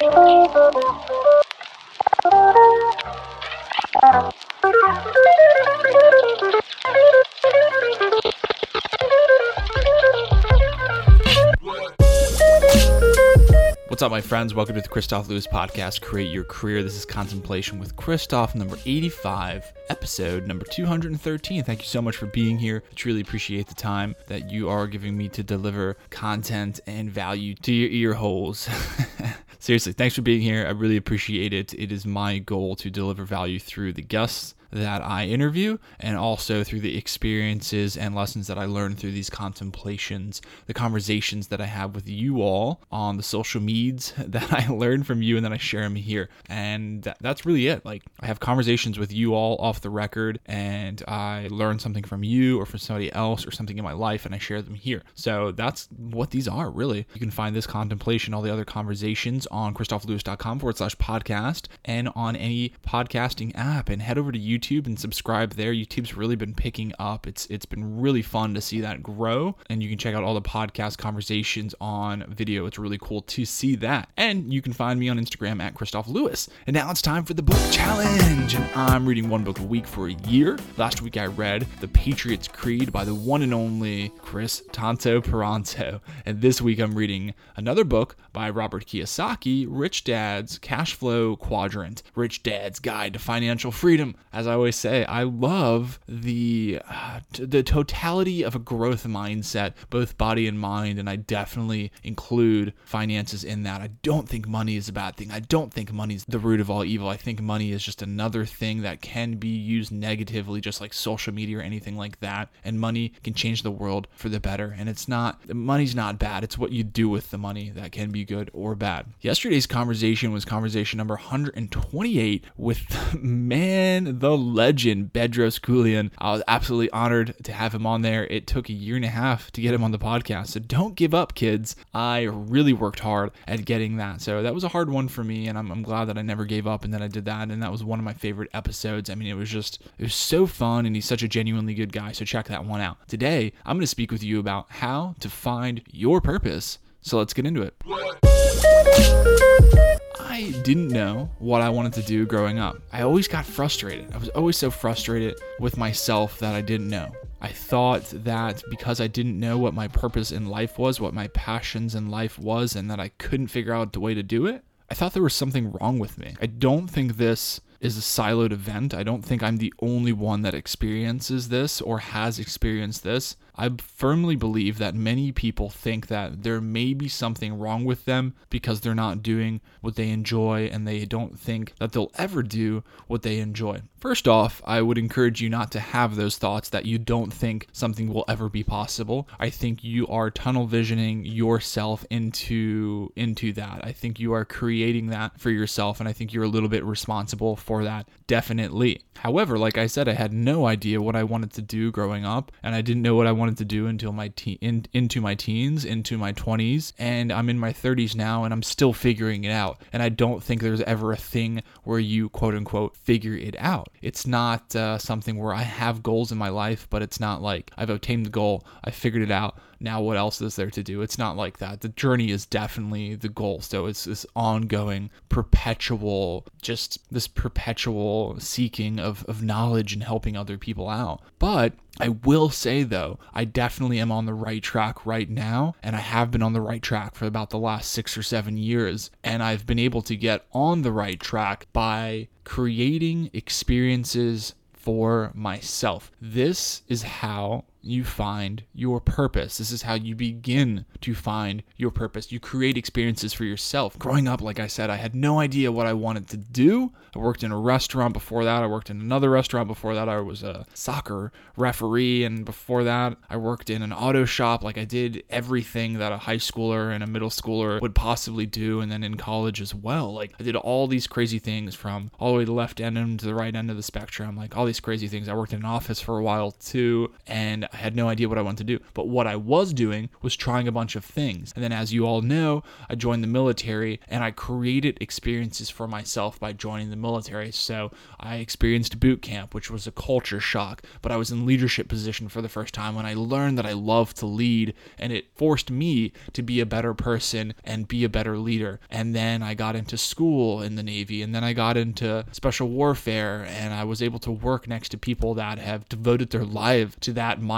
What's up, my friends? Welcome to the Kristof Lewis podcast, Create Your Career. This is Contemplation with Kristof, number 85, episode number 213. Thank you so much for being here. I truly appreciate the time that you are giving me to deliver content and value to your ear holes. Seriously, thanks for being here. I really appreciate it. It is my goal to deliver value through the guests that I interview and also through the experiences and lessons that I learn through these contemplations, the conversations that I have with you all on the social medias that I learn from you and then I share them here. And that's really it. Like I have conversations with you all off the record and I learn something from you or from somebody else or something in my life and I share them here. So that's what these are really. You can find this contemplation, all the other conversations on kristoflewis.com forward slash podcast and on any podcasting app and head over to YouTube YouTube and subscribe there. YouTube's really been picking up. It's it's been really fun to see that grow. And you can check out all the podcast conversations on video. It's really cool to see that. And you can find me on Instagram at Kristof Lewis. And now it's time for the book challenge. And I'm reading one book a week for a year. Last week I read The Patriot's Creed by the one and only Chris Tanto Paronto. And this week I'm reading another book by Robert Kiyosaki, Rich Dad's Cash Flow Quadrant, Rich Dad's Guide to Financial Freedom. As I always say, I love the uh, t- the totality of a growth mindset, both body and mind, and I definitely include finances in that. I don't think money is a bad thing. I don't think money is the root of all evil. I think money is just another thing that can be used negatively, just like social media or anything like that. And money can change the world for the better. And it's not money's not bad. It's what you do with the money that can be good or bad. Yesterday's conversation was conversation number 128 with man the legend, Bedros Keuilian. I was absolutely honored to have him on there. It took a year and a half to get him on the podcast. So don't give up, kids. I really worked hard at getting that. So that was a hard one for me. And I'm, I'm glad that I never gave up and that I did that. And that was one of my favorite episodes. I mean, it was just, it was so fun. And he's such a genuinely good guy. So check that one out. Today, I'm going to speak with you about how to find your purpose. So let's get into it. I didn't know what I wanted to do growing up. I always got frustrated. I was always so frustrated with myself that I didn't know. I thought that because I didn't know what my purpose in life was, what my passions in life was, and that I couldn't figure out the way to do it, I thought there was something wrong with me. I don't think this is a siloed event. I don't think I'm the only one that experiences this or has experienced this. I firmly believe that many people think that there may be something wrong with them because they're not doing what they enjoy and they don't think that they'll ever do what they enjoy. First off, I would encourage you not to have those thoughts that you don't think something will ever be possible. I think you are tunnel visioning yourself into into that. I think you are creating that for yourself and I think you're a little bit responsible for that. Definitely. However, like I said, I had no idea what I wanted to do growing up and I didn't know what I wanted to do until my teen in, into my teens, into my 20s, and I'm in my 30s now and I'm still figuring it out. And I don't think there's ever a thing where you quote unquote figure it out. It's not uh, something where I have goals in my life, but it's not like I've obtained the goal, I figured it out. Now, what else is there to do? It's not like that. The journey is definitely the goal. So it's this ongoing, perpetual, just this perpetual seeking of, of knowledge and helping other people out. But I will say though, I definitely am on the right track right now, and I have been on the right track for about the last six or seven years. And I've been able to get on the right track by creating experiences for myself. This is how you find your purpose. This is how you begin to find your purpose. You create experiences for yourself. Growing up, like I said, I had no idea what I wanted to do. I worked in a restaurant before that. I worked in another restaurant before that. I was a soccer referee. And before that, I worked in an auto shop. Like I did everything that a high schooler and a middle schooler would possibly do. And then in college as well. Like I did all these crazy things from all the way to the left end to the right end of the spectrum. Like all these crazy things. I worked in an office for a while too. And had no idea what I wanted to do. But what I was doing was trying a bunch of things. And then, as you all know, I joined the military and I created experiences for myself by joining the military. So I experienced boot camp, which was a culture shock, but I was in leadership position for the first time when I learned that I love to lead and it forced me to be a better person and be a better leader. And then I got into school in the Navy and then I got into special warfare and I was able to work next to people that have devoted their life to that mindset.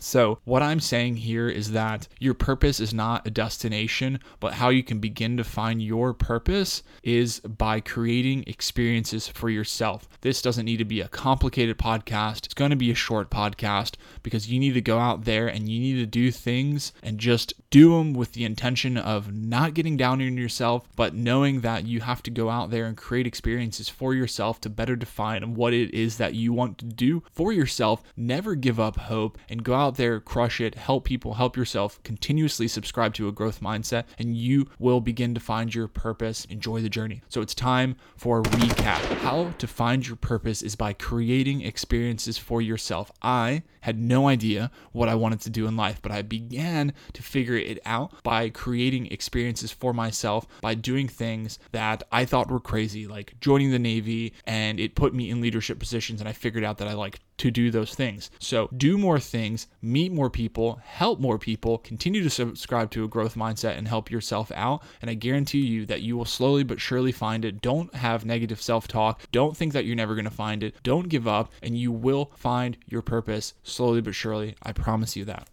So, what I'm saying here is that your purpose is not a destination, but how you can begin to find your purpose is by creating experiences for yourself. This doesn't need to be a complicated podcast. It's going to be a short podcast because you need to go out there and you need to do things and just do them with the intention of not getting down on yourself, but knowing that you have to go out there and create experiences for yourself to better define what it is that you want to do for yourself. Never give up hope and go out there, crush it, help people, help yourself, continuously subscribe to a growth mindset, and you will begin to find your purpose. Enjoy the journey. So it's time for a recap. How to find your purpose is by creating experiences for yourself. I had no idea what I wanted to do in life, but I began to figure it out by creating experiences for myself by doing things that I thought were crazy, like joining the Navy, and it put me in leadership positions, and I figured out that I like to do those things. So do more things, meet more people, help more people, continue to subscribe to a growth mindset and help yourself out. And I guarantee you that you will slowly but surely find it. Don't have negative self talk. Don't think that you're never going to find it. Don't give up, and you will find your purpose slowly but surely. I promise you that.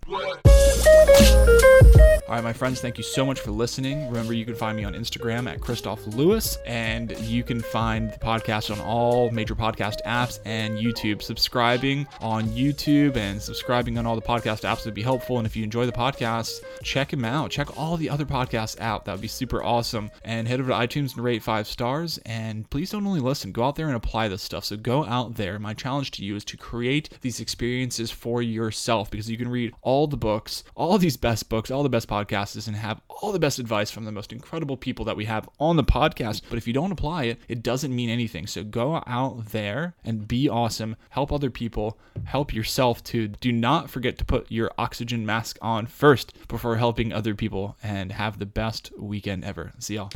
All right, my friends, thank you so much for listening. Remember, you can find me on Instagram at Kristof Lewis, and you can find the podcast on all major podcast apps and YouTube. Subscribing on YouTube and subscribing on all the podcast apps would be helpful. And if you enjoy the podcast, check them out. Check all the other podcasts out. That would be super awesome. And head over to iTunes and rate five stars. And please don't only listen, go out there and apply this stuff. So go out there. My challenge to you is to create these experiences for yourself because you can read all the books, all these best books, all the best podcasts, and have all the best advice from the most incredible people that we have on the podcast. But if you don't apply it, it doesn't mean anything. So go out there and be awesome, help other people, help yourself too. Do not forget to put your oxygen mask on first before helping other people and have the best weekend ever. See y'all.